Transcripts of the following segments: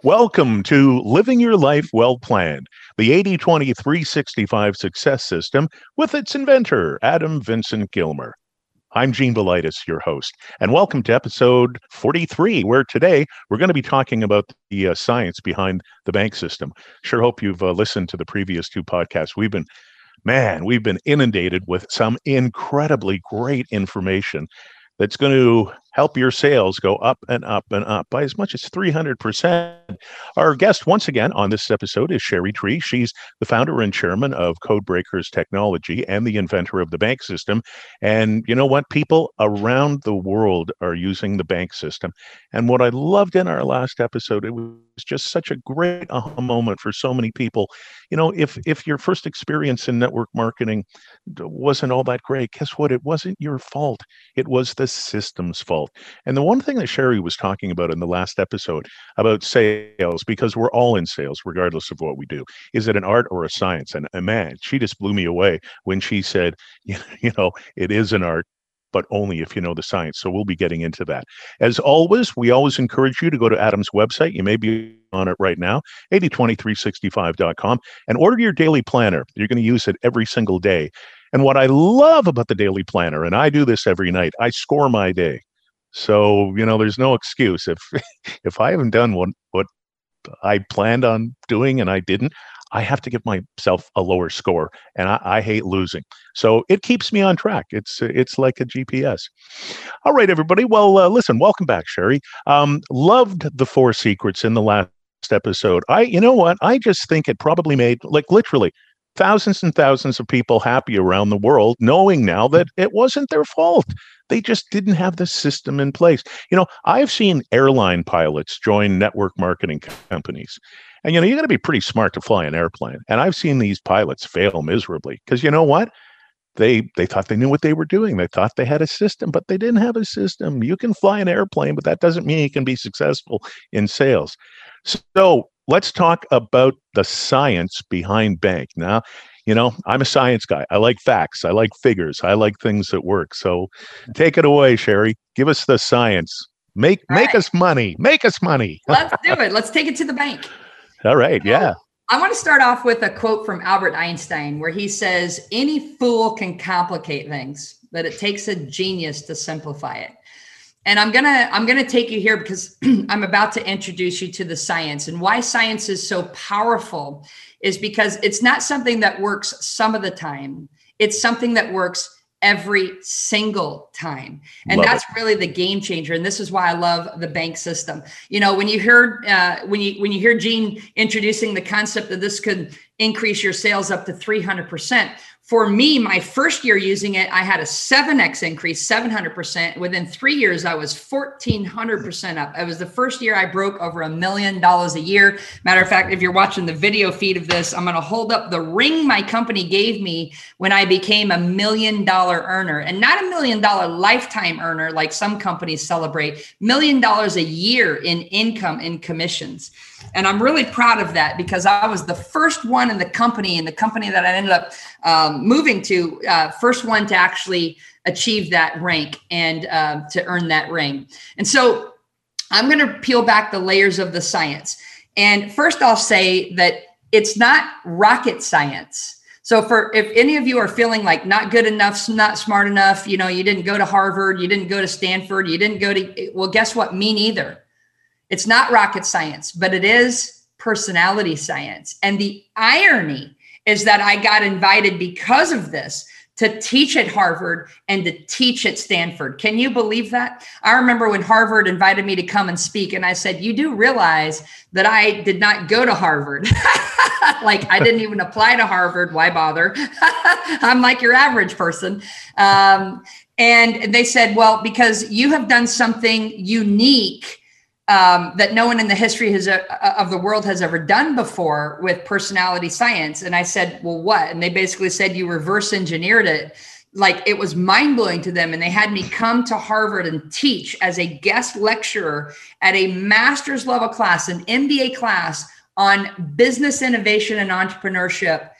Welcome to Living Your Life Well Planned, the 80 20 365 success system with its inventor, Adam Vincent Gilmer. I'm Gene Velitis, your host, and welcome to episode 43, where today we're going to be talking about the uh, science behind the bank system. Sure hope you've uh, listened to the previous two podcasts. We've been, man, we've been inundated with some incredibly great information that's going to help your sales go up and up and up by as much as 300%. Our guest, once again, on this episode is Sherry Tree. She's the founder and chairman of Codebreakers Technology and the inventor of the bank system. And you know what? People around the world are using the bank system. And what I loved in our last episode, it was just such a great aha moment for so many people. You know, if if your first experience in network marketing wasn't all that great, guess what? It wasn't your fault. It was the system's fault And the one thing that Sherry was talking about in the last episode about sales, because we're all in sales, regardless of what we do, is it an art or a science? And, and man, she just blew me away when she said, you know, it is an art but only if you know the science. So we'll be getting into that. As always, we always encourage you to go to Adam's website. You may be on it right now, 802365.com, and order your daily planner. You're going to use it every single day. And what I love about the daily planner, and I do this every night, I score my day. So you know, there's no excuse if if I haven't done what what I planned on doing and I didn't. I have to give myself a lower score, and I, I, hate losing. So it keeps me on track. It's it's like a GPS. All right, everybody. Well, uh, listen. Welcome back, Sherry. Um, loved the four secrets in the last episode. I, you know what? I just think it probably made like literally thousands and thousands of people happy around the world, knowing now that it wasn't their fault. They just didn't have the system in place. You know, I've seen airline pilots join network marketing companies. And, you know, you got to be pretty smart to fly an airplane. And I've seen these pilots fail miserably because you know what? They they thought they knew what they were doing. They thought they had a system, but they didn't have a system. You can fly an airplane, but that doesn't mean you can be successful in sales. So let's talk about the science behind bank. Now, you know, I'm a science guy. I like facts. I like figures. I like things that work. So take it away, Sherry. Give us the science. Make All make right. us money. Make us money. Let's do it. Let's take it to the bank. All right. Yeah. I want to start off with a quote from Albert Einstein where he says, Any fool can complicate things, but it takes a genius to simplify it and i'm gonna i'm gonna take you here because i'm about to introduce you to the science. And why science is so powerful is because it's not something that works some of the time. It's something that works every single time. And love that's it. really the game changer. And this is why i love the bank system. You know when you heard uh, when you when you hear gene introducing the concept that this could increase your sales up to 300% for me, my first year using it, I had a 7x increase, 700%. Within three years, I was 1400% up. It was the first year I broke over a million dollars a year. Matter of fact, if you're watching the video feed of this, I'm going to hold up the ring my company gave me when I became a million dollar earner and not a million dollar lifetime earner like some companies celebrate, million dollars a year in income in commissions. And I'm really proud of that because I was the first one in the company, in the company that I ended up um, moving to, uh, first one to actually achieve that rank and uh, to earn that ring. And so I'm going to peel back the layers of the science. And first, I'll say that it's not rocket science. So for if any of you are feeling like not good enough, not smart enough, you know, you didn't go to Harvard, you didn't go to Stanford, you didn't go to well, guess what? Me neither. It's not rocket science, but it is personality science. And the irony is that I got invited because of this to teach at Harvard and to teach at Stanford. Can you believe that? I remember when Harvard invited me to come and speak, and I said, You do realize that I did not go to Harvard. like, I didn't even apply to Harvard. Why bother? I'm like your average person. Um, and they said, Well, because you have done something unique um, that no one in the history has, uh, of the world has ever done before with personality science. And I said, well, what? And they basically said you reverse engineered it. Like it was mind blowing to them. And they had me come to Harvard and teach as a guest lecturer at a master's level class, an MBA class on business innovation and entrepreneurship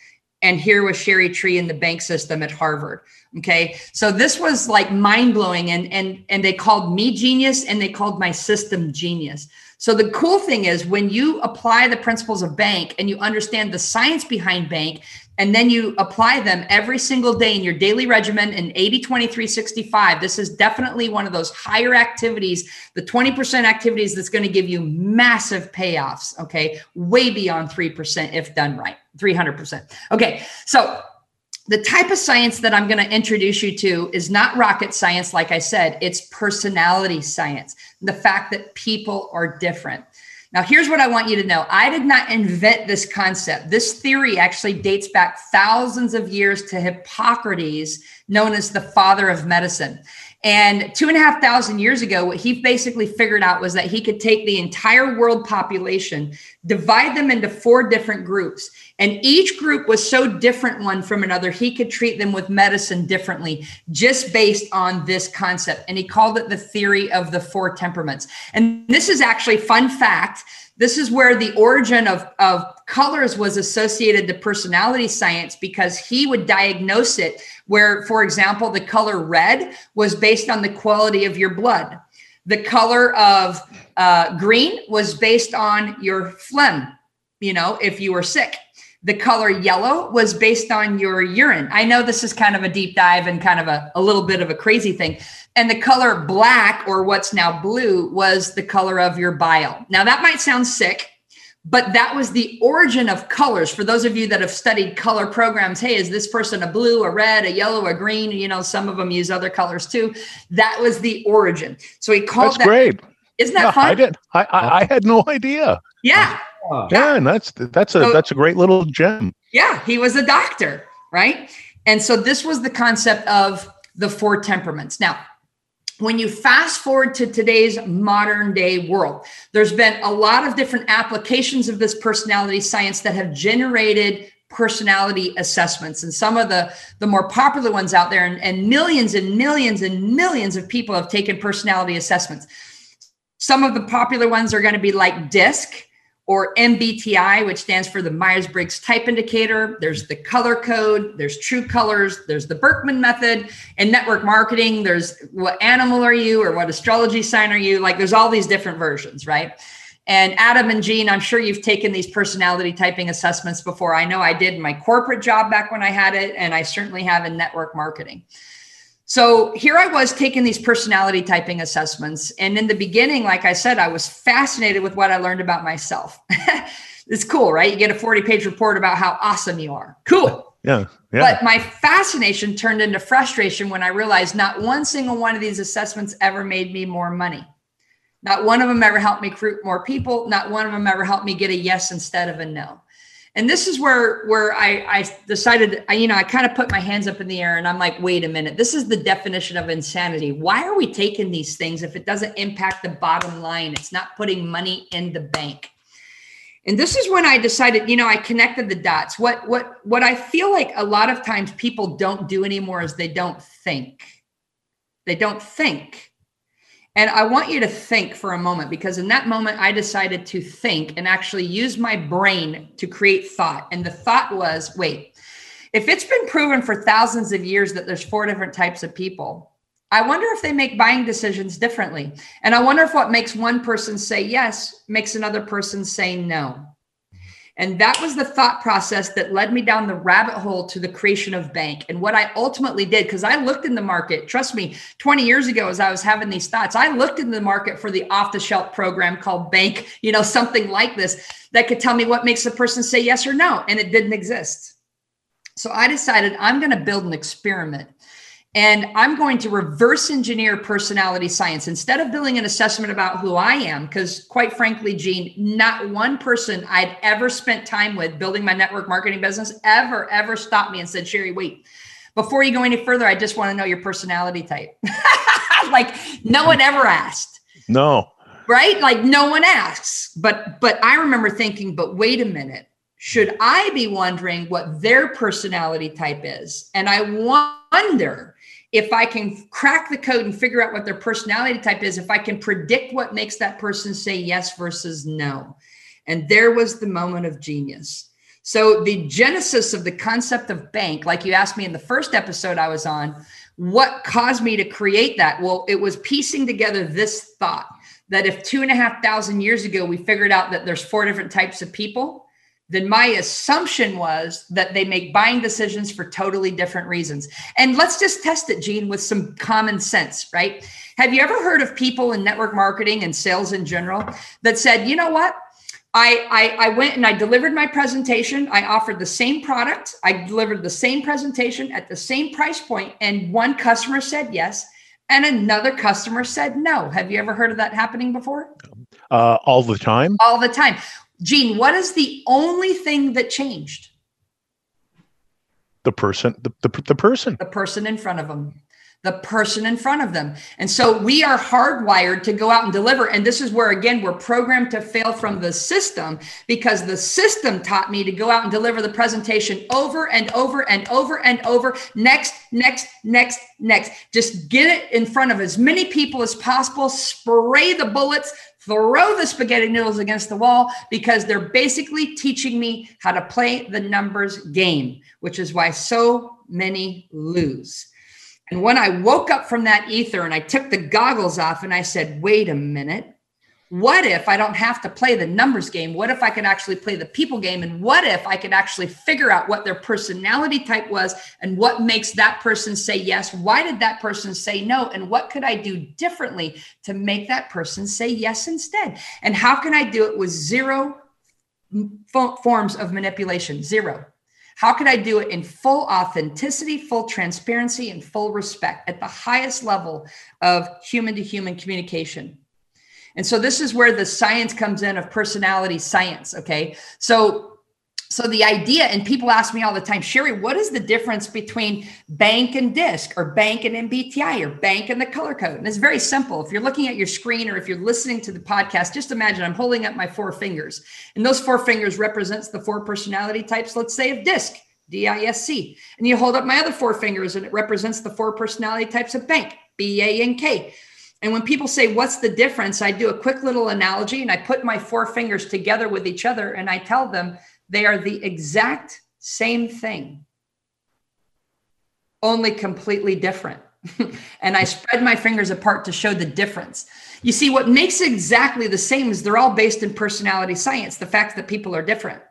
and here was Sherry Tree in the bank system at Harvard. Okay. So this was like mind blowing. And, and, and they called me genius and they called my system genius. So the cool thing is when you apply the principles of bank and you understand the science behind bank, and then you apply them every single day in your daily regimen in 80 23 65 this is definitely one of those higher activities the 20% activities that's going to give you massive payoffs okay? Way beyond 3% if done right 300% okay so the type of science that I'm going to introduce you to is not rocket science, like I said, it's personality science. The fact that people are different. Now, here's what I want you to know I did not invent this concept. This theory actually dates back thousands of years to Hippocrates, known as the father of medicine. And two and a half thousand years ago, what he basically figured out was that he could take the entire world population, divide them into four different groups. And each group was so different one from another, he could treat them with medicine differently just based on this concept. And he called it the theory of the four temperaments. And this is actually fun fact. This is where the origin of, of colors was associated to personality science because he would diagnose it where, for example, the color red was based on the quality of your blood. The color of uh, green was based on your phlegm, you know, if you were sick. The color yellow was based on your urine. I know this is kind of a deep dive and kind of a, a little bit of a crazy thing. And the color black, or what's now blue, was the color of your bile. Now, that might sound sick, but that was the origin of colors. For those of you that have studied color programs hey is this person a blue a red a yellow a green? You know some of them use other colors too. That was the origin. So he called that's that great. Isn't that yeah, fun? i did. I, I, I had no idea. Yeah. Yeah and that's that's a So- that's a great little gem. Yeah he was a doctor right? And so this was the concept of the four temperaments. Now when you fast forward to today's modern day world, there's been a lot of different applications of this personality science that have generated personality assessments. And some of the the more popular ones out there and, and millions and millions and millions of people have taken personality assessments. Some of the popular ones are going to be like disc or MBTI, which stands for the Myers Briggs Type Indicator. There's the color code, there's true colors, there's the Birkman method. And network marketing, there's what animal are you or what astrology sign are you? Like there's all these different versions, right? And Adam and Gene, I'm sure you've taken these personality typing assessments before. I know I did my corporate job back when I had it, and I certainly have in network marketing. So here I was taking these personality typing assessments. And in the beginning, like I said, I was fascinated with what I learned about myself. it's cool, right? You get a 40 page report about how awesome you are. Cool. yeah yeah But my fascination turned into frustration when I realized not one single one of these assessments ever made me more money. Not one of them ever helped me recruit more people. Not one of them ever helped me get a yes instead of a no. And this is where where I, I decided, I, you know, I kind of put my hands up in the air and I'm like, wait a minute, this is the definition of insanity. Why are we taking these things if it doesn't impact the bottom line? It's not putting money in the bank. And this is when I decided, you know, I connected the dots. What what what I feel like a lot of times people don't do anymore is they don't think. They don't think. And I want you to think for a moment because in that moment I decided to think and actually use my brain to create thought. And the thought was, wait, if it's been proven for thousands of years that there's four different types of people, I wonder if they make buying decisions differently. And I wonder if what makes one person say yes makes another person say no. And that was the thought process that led me down the rabbit hole to the creation of bank. And what I ultimately did, because I looked in the market, trust me, 20 years ago, as I was having these thoughts, I looked in the market for the off the shelf program called bank, you know, something like this that could tell me what makes a person say yes or no. And it didn't exist. So I decided I'm going to build an experiment and I'm going to reverse engineer personality science. Instead of building an assessment about who I am, because quite frankly, Gene, not one person I'd ever spent time with building my network marketing business ever, ever stopped me and said, Sherry, wait, before you go any further, I just want to know your personality type. like no one ever asked. No. Right? Like no one asks. But but i remember thinking but wait a minute. Should i be wondering what their personality type is? And i wonder if i can crack the code and figure out what their personality type is if i can predict what makes that person say yes versus no and there was the moment of genius So, the genesis of the concept of bank, like you asked me in the first episode I was on, what caused me to create that? Well, it was piecing together this thought that if two and a half thousand years ago we figured out that there's four different types of people, then my assumption was that they make buying decisions for totally different reasons. And let's just test it, Gene, with some common sense, right? Have you ever heard of people in network marketing and sales in general that said, you know what? I, I, I went and I delivered my presentation. I offered the same product. I delivered the same presentation at the same price point, and one customer said yes, and another customer said no. Have you ever heard of that happening before? Uh, all the time. All the time. Gene, what is the only thing that changed? The person, the, the, the person. The person in front of them the person in front of them. And so we are hardwired to go out and deliver. And this is where, again, we're programmed to fail from the system because the system taught me to go out and deliver the presentation over and over and over and over. Next, next, next, next. Just get it in front of as many people as possible, spray the bullets. Throw the spaghetti noodles against the wall because they're basically teaching me how to play the numbers game, which is why so many lose. And when I woke up from that ether and I took the goggles off and I said, wait a minute, what if I don't have to play the numbers game? What if I could actually play the people game? And what if I could actually figure out what their personality type was and what makes that person say yes? Why did that person say no? And what could I do differently to make that person say yes instead? And how can I do it with zero forms of manipulation? Zero. How can I do it in full authenticity, full transparency, and full respect at the highest level of human to human communication? And so this is where the science comes in of personality science. Okay. So so the idea, and people ask me all the time, Sherry, what is the difference between bank and disc or bank and MBTI or bank and the color code? And it's very simple. If you're looking at your screen or if you're listening to the podcast, just imagine I'm holding up my four fingers. And those four fingers represents the four personality types, let's say of disc, D-I-S-C. And you hold up my other four fingers and it represents the four personality types of bank, B-A-N-K. And when people say, What's the difference? I do a quick little analogy and I put my four fingers together with each other and I tell them they are the exact same thing, only completely different. and I spread my fingers apart to show the difference. You see, what makes exactly the same is they're all based in personality science, the fact that people are different.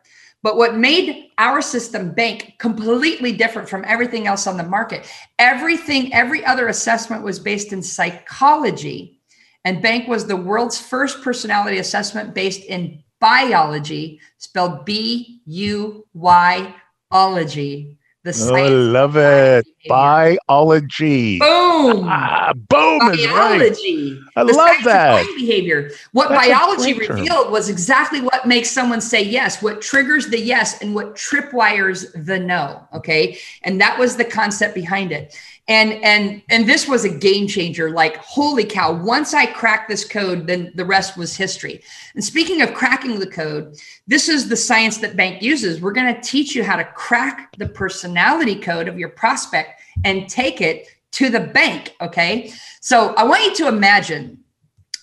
But what made our system bank completely different from everything else on the market, everything, every other assessment was based in psychology. And bank was the world's first personality assessment based in buyology, spelled B U Y ology. The oh, I love it. Buyology. Boom. Ah, boom buyology. Right. I the love that. Behavior. What That's buyology revealed was exactly what makes someone say yes, what triggers the yes, and what tripwires the no. Okay. And that was the concept behind it and and and this was a game changer. Like holy cow once i cracked this code then the rest was history. And speaking of cracking the code this is the science that bank uses. We're going to teach you how to crack the personality code of your prospect and take it to the bank okay? So i want you to imagine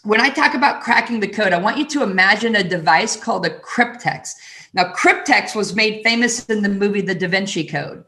when i talk about cracking the code i want you to imagine a device called a cryptex. Now cryptex was made famous in the movie the da vinci code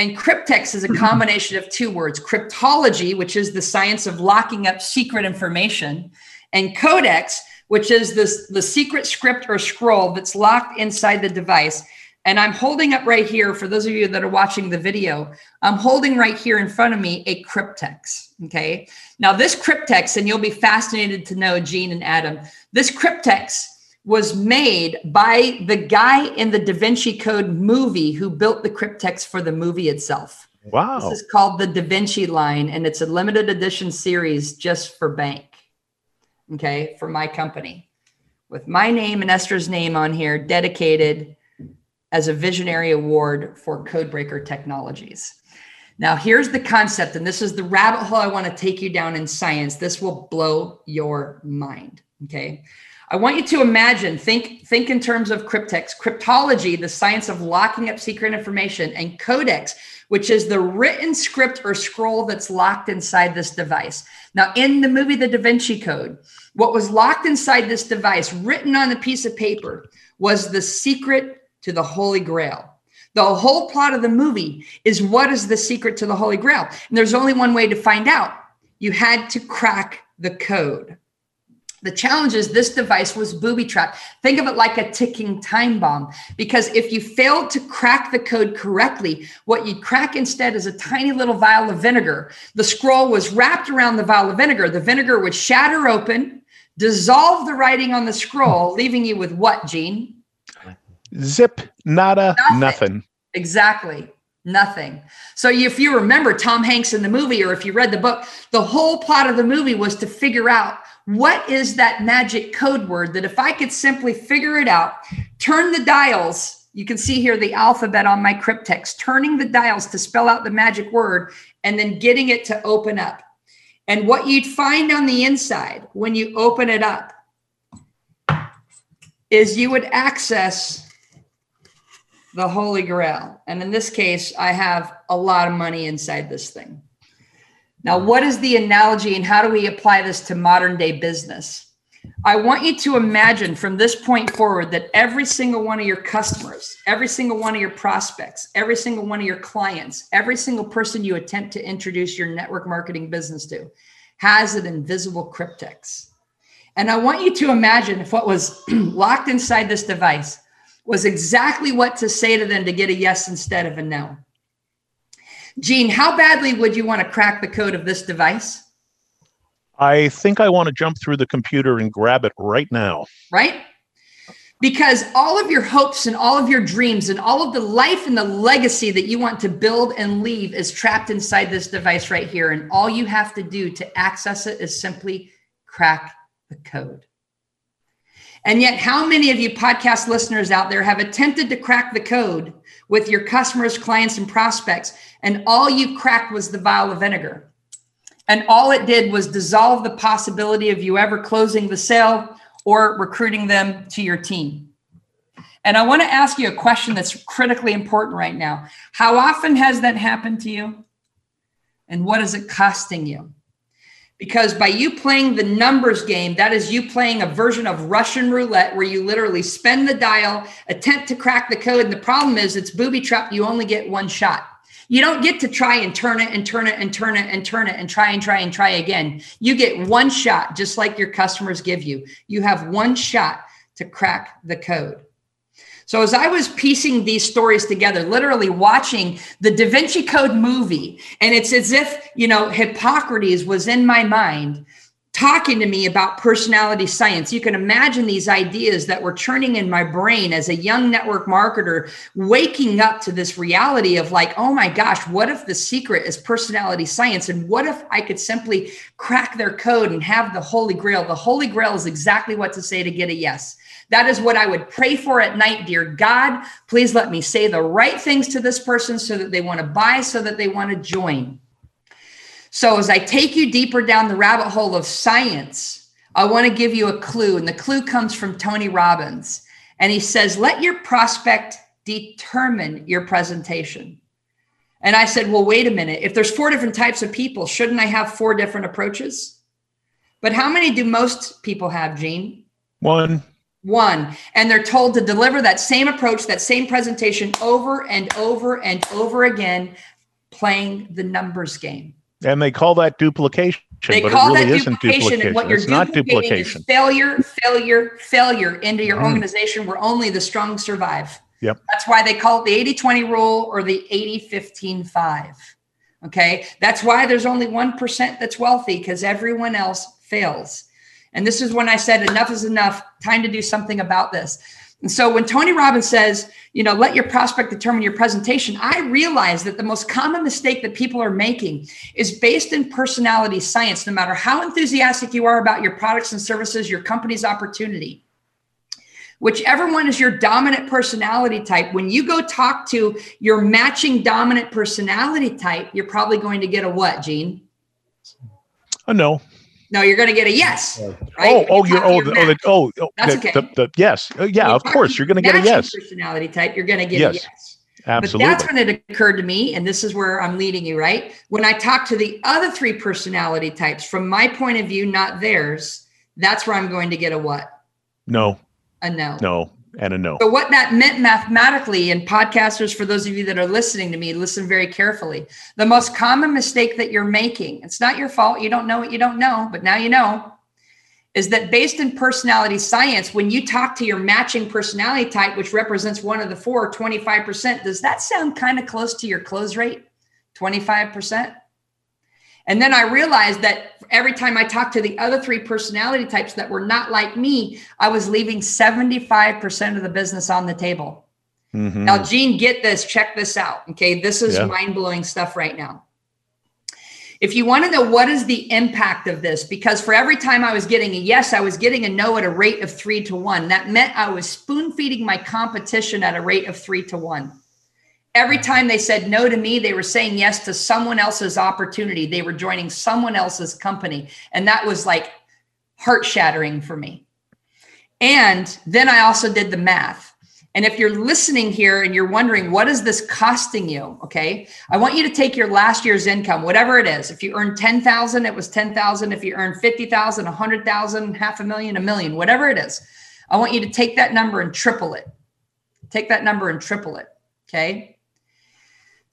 and cryptex is a combination of two words cryptology, which is the science of locking up secret information, and codex, which is this, the secret script or scroll that's locked inside the device. And I'm holding up right here, for those of you that are watching the video, I'm holding right here in front of me a cryptex. Okay. Now, this cryptex, and you'll be fascinated to know, Gene and Adam, this cryptex was made by the guy in the Da Vinci Code movie who built the cryptex for the movie itself. Wow. This is called the Da Vinci line, and it's a limited edition series just for bank. Okay, for my company. With my name and Esther's name on here, dedicated as a visionary award for Codebreaker Technologies. Now, here's the concept, and this is the rabbit hole I want to take you down in science. This will blow your mind. Okay. I want you to imagine, think, think in terms of cryptex, cryptology, the science of locking up secret information, and codex, which is the written script or scroll that's locked inside this device. Now, in the movie The Da Vinci Code, what was locked inside this device, written on a piece of paper, was the secret to the Holy Grail. The whole plot of the movie is what is the secret to the Holy Grail? And there's only one way to find out. You had to crack the code. The challenge is this device was booby trapped. Think of it like a ticking time bomb, because if you failed to crack the code correctly, what you'd crack instead is a tiny little vial of vinegar. The scroll was wrapped around the vial of vinegar. The vinegar would shatter open, dissolve the writing on the scroll, leaving you with what, Gene? Zip, nada, nothing. nothing. Exactly. Nothing. So if you remember Tom Hanks in the movie, or if you read the book, the whole plot of the movie was to figure out what is that magic code word that if I could simply figure it out, turn the dials, you can see here the alphabet on my cryptex, turning the dials to spell out the magic word and then getting it to open up. And what you'd find on the inside when you open it up is you would access the Holy Grail. And in this case, I have a lot of money inside this thing. Now, what is the analogy and how do we apply this to modern day business? I want you to imagine from this point forward that every single one of your customers, every single one of your prospects, every single one of your clients, every single person you attempt to introduce your network marketing business to has an invisible cryptex. And I want you to imagine if what was locked inside this device was exactly what to say to them to get a yes instead of a no. Gene, how badly would you want to crack the code of this device? I think I want to jump through the computer and grab it right now. Right? Because all of your hopes and all of your dreams and all of the life and the legacy that you want to build and leave is trapped inside this device right here. And all you have to do to access it is simply crack the code. And yet, how many of you podcast listeners out there have attempted to crack the code with your customers, clients, and prospects, and all you cracked was the vial of vinegar? And all it did was dissolve the possibility of you ever closing the sale or recruiting them to your team. And I want to ask you a question that's critically important right now. How often has that happened to you? And what is it costing you? Because by you playing the numbers game, that is you playing a version of Russian roulette where you literally spend the dial, attempt to crack the code. And the problem is it's booby trapped. You only get one shot. You don't get to try and turn it and turn it and turn it and turn it and try and try and try again. You get one shot, just like your customers give you. You have one shot to crack the code. So as I was piecing these stories together, literally watching the Da Vinci Code movie, and it's as if, you know, Hippocrates was in my mind talking to me about personality science. You can imagine these ideas that were churning in my brain as a young network marketer, waking up to this reality of like, oh my gosh, what if the secret is personality science? And what if I could simply crack their code and have the Holy Grail? The Holy Grail is exactly what to say to get a yes. That is what I would pray for at night. Dear God, please let me say the right things to this person so that they want to buy, so that they want to join. So, as I take you deeper down the rabbit hole of science, I want to give you a clue. And the clue comes from Tony Robbins. And he says, Let your prospect determine your presentation. And I said, Well, wait a minute. If there's four different types of people, shouldn't I have four different approaches? But how many do most people have, Gene? One one. And they're told to deliver that same approach that same presentation over and over and over again playing the numbers game. And they call that duplication they but call it really that isn't duplication, duplication. and what you're it's not duplication. failure failure failure into your mm. organization where only the strong survive. Yep. That's why they call it the 80-20 rule or the 80-15-5 okay? That's why there's only 1% that's wealthy because everyone else fails and this is when I said, enough is enough, time to do something about this. And so when Tony Robbins says, you know, let your prospect determine your presentation, I realize that the most common mistake that people are making is based in personality science, no matter how enthusiastic you are about your products and services, your company's opportunity. Whichever one is your dominant personality type, when you go talk to your matching dominant personality type, you're probably going to get a what, Gene? A no. No, you're going to get a yes. Right? Oh, oh, you're oh, the, oh, the, oh, oh, That's the, okay. the, the, yes, uh, yeah, of course, you're going to get a yes. Personality type, you're going to get yes. a yes. Absolutely. But that's when it occurred to me, and this is where I'm leading you, right? When I talk to the other three personality types, from my point of view, not theirs, that's where I'm going to get a what? No. A no. No. And a no. But what that meant mathematically, and podcasters, for those of you that are listening to me, listen very carefully. The most common mistake that you're making, it's not your fault. You don't know what you don't know, but now you know, is that based in personality science, when you talk to your matching personality type, which represents one of the four, 25%, does that sound kind of close to your close rate? 25%? And then I realized that every time I talked to the other three personality types that were not like me, I was leaving 75% of the business on the table. Mm-hmm. Now, Gene, get this, check this out. Okay. This is yeah. mind blowing stuff right now. If you want to know what is the impact of this, because for every time I was getting a yes, I was getting a no at a rate of three to one. That meant I was spoon feeding my competition at a rate of three to one. Every time they said no to me, they were saying yes to someone else's opportunity. They were joining someone else's company. And that was like heart shattering for me. And then I also did the math. And if you're listening here and you're wondering, what is this costing you? Okay. I want you to take your last year's income, whatever it is. If you earn 10,000, it was 10,000. If you earn 50,000, 100,000, half a million, a million, whatever it is, I want you to take that number and triple it. Take that number and triple it. Okay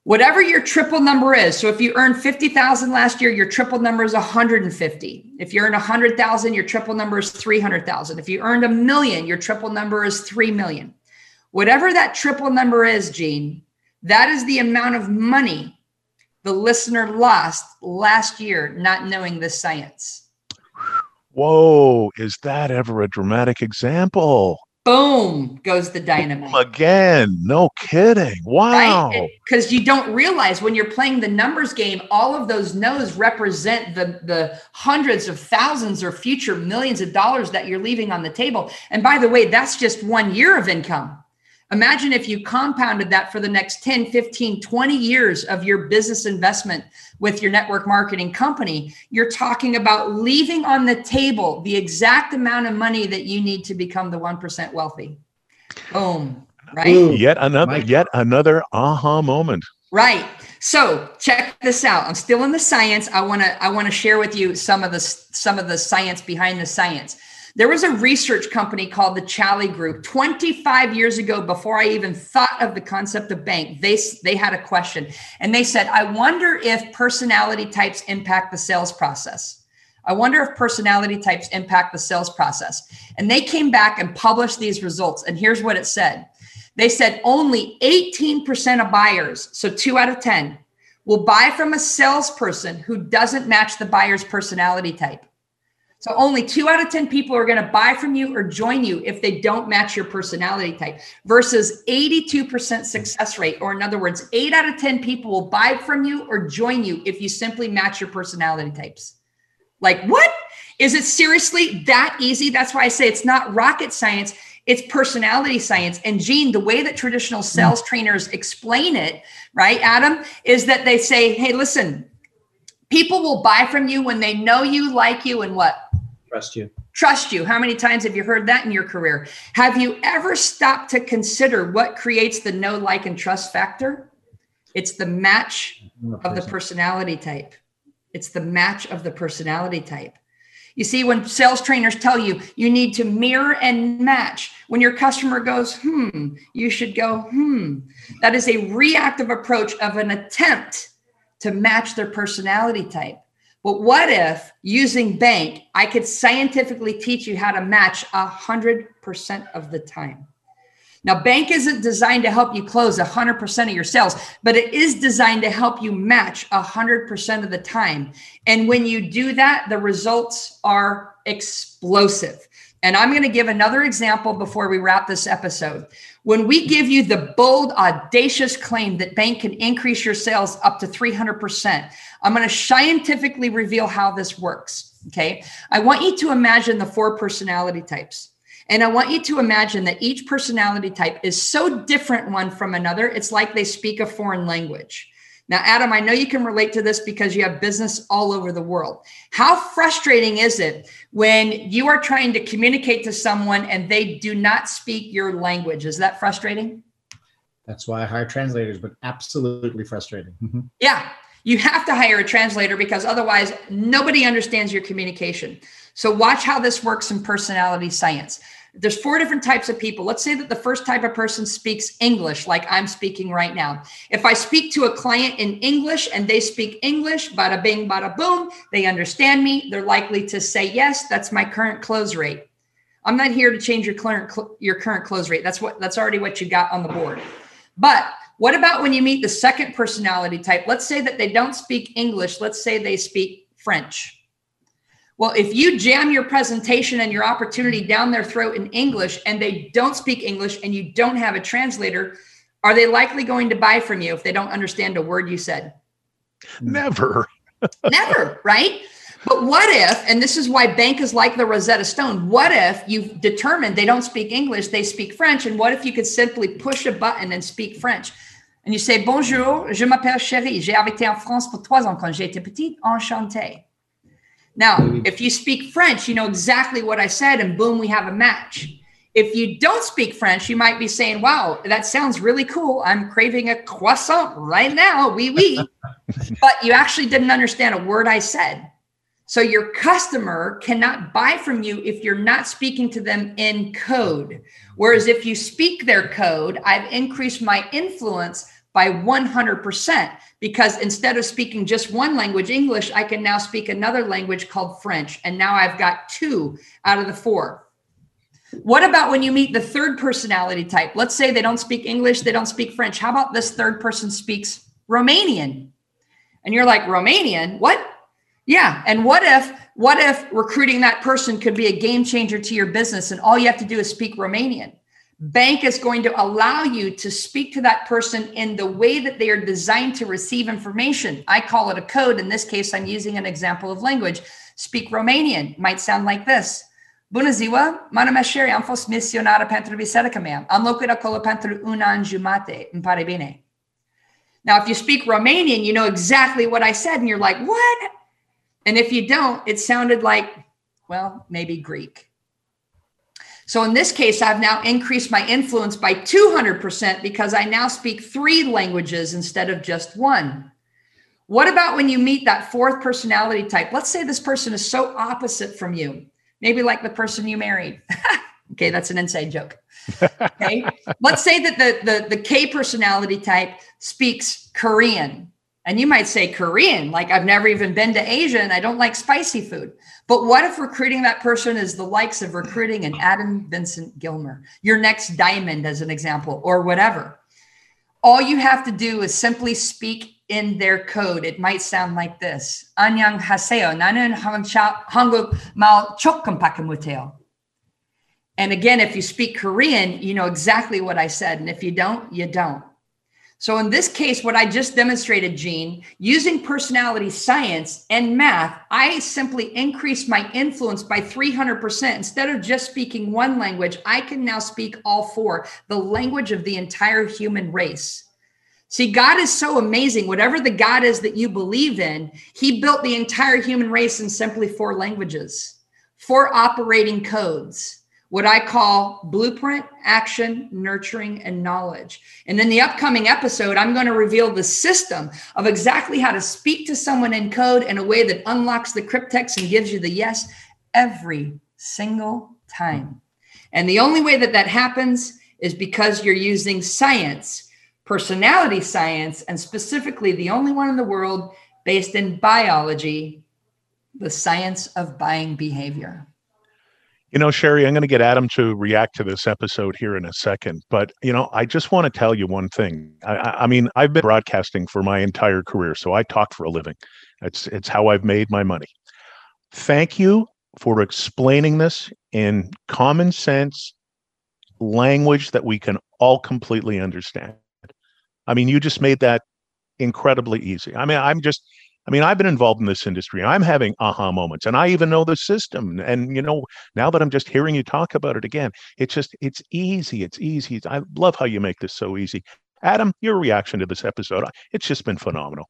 whatever your triple number is. So if you earned 50,000 last year, your triple number is 150. If you earned 100,000, your triple number is 300,000. If you earned a million, your triple number is 3 million. Whatever that triple number is, Gene, that is the amount of money the listener lost last year not knowing this science. Whoa, is that ever a dramatic example? Boom goes the dynamite. again. No kidding. Wow. Because right? you don't realize when you're playing the numbers game all of those no's represent the the hundreds of thousands or future millions of dollars that you're leaving on the table. And by the way that's just one year of income Imagine if you compounded that for the next 10, 15, 20 years of your business investment with your network marketing company. You're talking about leaving on the table the exact amount of money that you need to become the 1% wealthy. Boom. Right? Ooh, yet another yet another aha moment. Right. So, check this out. I'm still in the science. I want to I want to share with you some of the some of the science behind the science. There was a research company called the Chally Group 25 years ago, before I even thought of the concept of bank. They, they had a question and they said, I wonder if personality types impact the sales process. I wonder if personality types impact the sales process. And they came back and published these results. And here's what it said they said only 18% of buyers, so two out of 10, will buy from a salesperson who doesn't match the buyer's personality type. So only two out of 10 people are going to buy from you or join you if they don't match your personality type versus 82% success rate. Or in other words, eight out of 10 people will buy from you or join you if you simply match your personality types. Like, what? Is it seriously that easy? That's why I say it's not rocket science, it's personality science. And Gene, the way that traditional hmm. sales trainers explain it, right, Adam, is that they say, hey, listen, people will buy from you when they know you, like you, and what? Trust you. Trust you. How many times have you heard that in your career? Have you ever stopped to consider what creates the know, like, and trust factor? It's the match of the personality type. It's the match of the personality type. You see, when sales trainers tell you you need to mirror and match, when your customer goes, hmm, you should go, hmm. That is a reactive approach of an attempt to match their personality type. But what if using bank, I could scientifically teach you how to match a hundred percent of the time? Now, bank isn't designed to help you close 100% of your sales, but it is designed to help you match 100% of the time. And when you do that, the results are explosive. And I'm going to give another example before we wrap this episode. When we give you the bold, audacious claim that bank can increase your sales up to 300%, I'm going to scientifically reveal how this works. Okay. I want you to imagine the four personality types. And I want you to imagine that each personality type is so different one from another. It's like they speak a foreign language. Now, Adam, I know you can relate to this because you have business all over the world. How frustrating is it when you are trying to communicate to someone and they do not speak your language? Is that frustrating? That's why I hire translators, but absolutely frustrating. Mm-hmm. Yeah, you have to hire a translator because otherwise nobody understands your communication. So, watch how this works in personality science. There's four different types of people. Let's say that the first type of person speaks English, like I'm speaking right now. If I speak to a client in English and they speak English, bada bing, bada boom, they understand me, they're likely to say yes. That's my current close rate. I'm not here to change your current your current close rate. That's what that's already what you got on the board. But what about when you meet the second personality type? Let's say that they don't speak English. Let's say they speak French. Well, if you jam your presentation and your opportunity down their throat in English and they don't speak English and you don't have a translator, are they likely going to buy from you if they don't understand a word you said? Never. Never, right? But what if, and this is why bank is like the Rosetta Stone, what if you've determined they don't speak English, they speak French? And what if you could simply push a button and speak French? And you say, Bonjour, je m'appelle Chérie, j'ai habité en France pour trois ans quand j'étais petite, enchanté. Now, if you speak French, you know exactly what I said, and boom, we have a match. If you don't speak French, you might be saying, Wow, that sounds really cool. I'm craving a croissant right now. Oui, oui. but you actually didn't understand a word I said. So your customer cannot buy from you if you're not speaking to them in code. Whereas if you speak their code, I've increased my influence by 100% because instead of speaking just one language, English, I can now speak another language called French. And now I've got two out of the four. What about when you meet the third personality type? Let's say they don't speak English, they don't speak French. How about this third person speaks Romanian? And you're like, Romanian? What? Yeah. And what if, what if recruiting that person could be a game changer to your business and all you have to do is speak Romanian? Bank is going to allow you to speak to that person in the way that they are designed to receive information. I call it a code. In this case, I'm using an example of language. Speak Romanian might sound like this. Bună ziua, mă numesc Sherry, am fost misionară pentru biserica mea. Am locuit acolo pentru un an jumate, îmi pare bine. Now, if you speak Romanian, you know exactly what I said, and you're like, what? And if you don't, it sounded like, well, maybe Greek. So in this case, I've now increased my influence by 200% because I now speak three languages instead of just one. What about when you meet that fourth personality type? Let's say this person is so opposite from you, maybe like the person you married. okay, that's an inside joke. Okay. Let's say that the, the, the K personality type speaks Korean. And you might say Korean, like I've never even been to Asia and I don't like spicy food. But what if recruiting that person is the likes of recruiting an Adam Vincent Gilmer, your next diamond, as an example, or whatever? All you have to do is simply speak in their code. It might sound like this. Anyang haseo, nanon hanguk mal chokkam And again, if you speak Korean, you know exactly what I said. And if you don't, you don't. So in this case, what I just demonstrated, Gene, using personality science and math, I simply increased my influence by 300%. Instead of just speaking one language, I can now speak all four, the language of the entire human race. See, God is so amazing. Whatever the God is that you believe in, He built the entire human race in simply four languages, four operating codes what I call blueprint, action, nurturing, and knowledge. And in the upcoming episode, I'm going to reveal the system of exactly how to speak to someone in code in a way that unlocks the cryptex and gives you the yes every single time. And the only way that that happens is because you're using science, personality science, and specifically the only one in the world based in buyology, the science of buying behavior. You know, Sherry, I'm going to get Adam to react to this episode here in a second. But, you know, I just want to tell you one thing. I, I, mean, I've been broadcasting for my entire career, so I talk for a living. It's, it's how I've made my money. Thank you for explaining this in common sense language that we can all completely understand. I mean, you just made that incredibly easy. I mean, I'm just, I mean, I've been involved in this industry. I'm having aha moments, and I even know the system. And you know, now that I'm just hearing you talk about it again, it's just it's easy. It's easy. I love how you make this so easy. Adam, your reaction to this episode? It's just been phenomenal.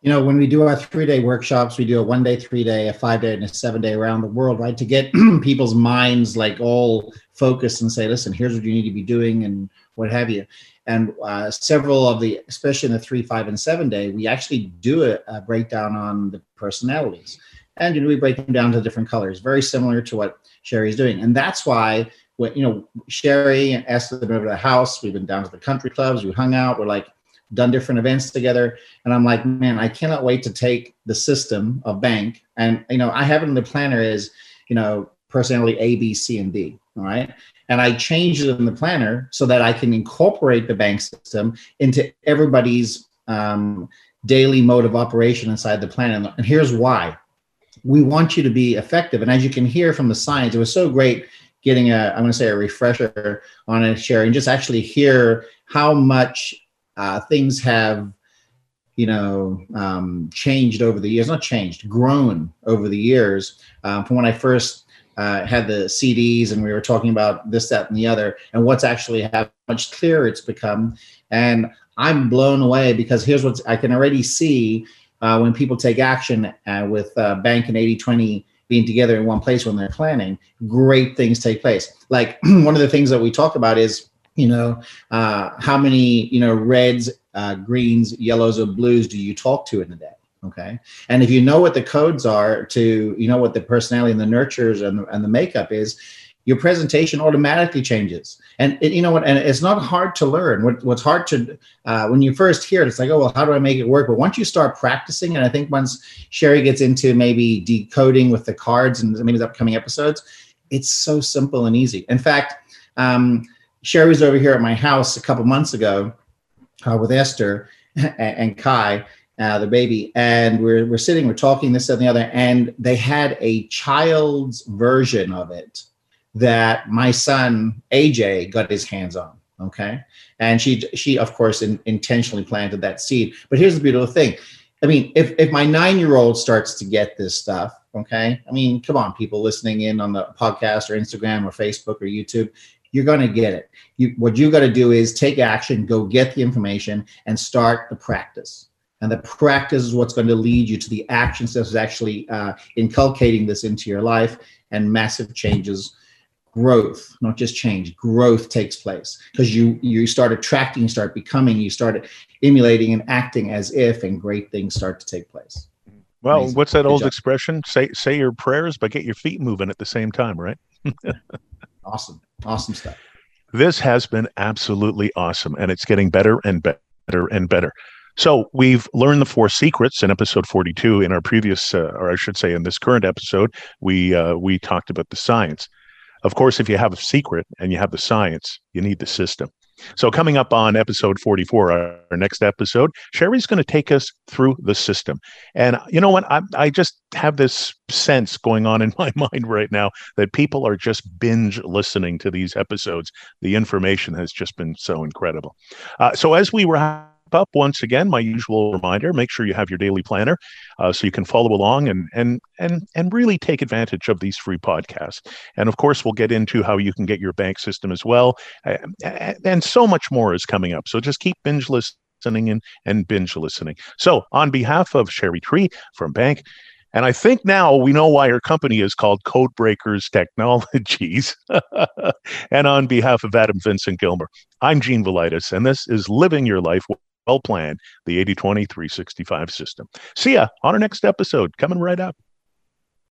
You know, when we do our three day workshops, we do a one day, three day, a five day, and a seven day around the world, right? To get people's minds like all focused and say, listen, here's what you need to be doing and what have you and uh, several of the especially in the three five and seven day we actually do a, a, breakdown on the personalities and you know we break them down to different colors very similar to what sherry's doing and that's why when you know, Sherry and Esther have been over to the house. We've been down to the country clubs. We hung out. We're like done different events together. And I'm like, man, I cannot wait to take the system of bank. And you know, I have it in the planner is, you know, personality A, B, C, and D. All right. And I changed it in the planner so that I can incorporate the bank system into everybody's um, daily mode of operation inside the plan. And here's why. We want you to be effective. And as you can hear from the science, it was so great getting a, I'm going to say a refresher on it, and just actually hear how much uh, things have, you know, um, changed over the years, not changed, grown over the years. Um, from when I first uh, had the CDs and we were talking about this, that, and the other, and what's actually how much clearer it's become. And I'm blown away because here's what I can already see uh, when people take action uh, with uh, Bank and 8020 being together in one place when they're planning, great things take place. Like one of the things that we talk about is, you know, uh, how many, you know, reds, uh, greens, yellows, or blues do you talk to in a day? Okay. And if you know what the codes are to, you know, what the personality and the nurtures and the, and the makeup is, your presentation automatically changes. And it, you know what? And it's not hard to learn. What, what's hard to uh, when you first hear it, it's like, oh well, how do I make it work? But once you start practicing, and I think once Cheri gets into maybe decoding with the cards and maybe the upcoming episodes, it's so simple and easy. In fact, um, Cheri was over here at my house a couple months ago uh, with Esther and, and Kai. Uh, the baby, and we're, we're sitting, we're talking this and the other, and they had a child's version of it that my son AJ got his hands on. Okay, and she she of course in, intentionally planted that seed. But here's the beautiful thing. I mean, if if my nine year old starts to get this stuff, okay, I mean, come on, people listening in on the podcast or Instagram or Facebook or YouTube, you're going to get it. You, what you got to do is take action, go get the information, and start the practice. And the practice is what's going to lead you to the action steps, actually uh, inculcating this into your life, and massive changes. Growth not just change growth takes place. Because you you start attracting you start becoming you start emulating and acting as if and great things start to take place. Well Amazing. what's that Good old job. expression? Say say your prayers but get your feet moving at the same time right? Awesome. Awesome stuff. This has been absolutely awesome and it's getting better and better and better so we've learned the four secrets in episode 42 in our previous uh, or i should say in this current episode we uh, we talked about the science of course, if you have a secret and you have the science, you need the system. So, coming up on episode 44, our next episode, Cheri's going to take us through the system. And you know what? I, I just have this sense going on in my mind right now that people are just binge listening to these episodes. The information has just been so incredible. Uh, so, as we wrap up once again my usual reminder make sure you have your daily planner uh, so you can follow along and and and and really take advantage of these free podcasts and of course we'll get into how you can get your bank system as well and so much more is coming up so just keep binge listening and, and binge listening so on behalf of Cheri Tree from bank and I think now we know why her company is called Codebreakers Technologies. and on behalf of Adam Vincent Gilmer, I'm Gene Velitis, and this is Living Your Life well planned, the 80 20 365 system. See ya on our next episode coming right up.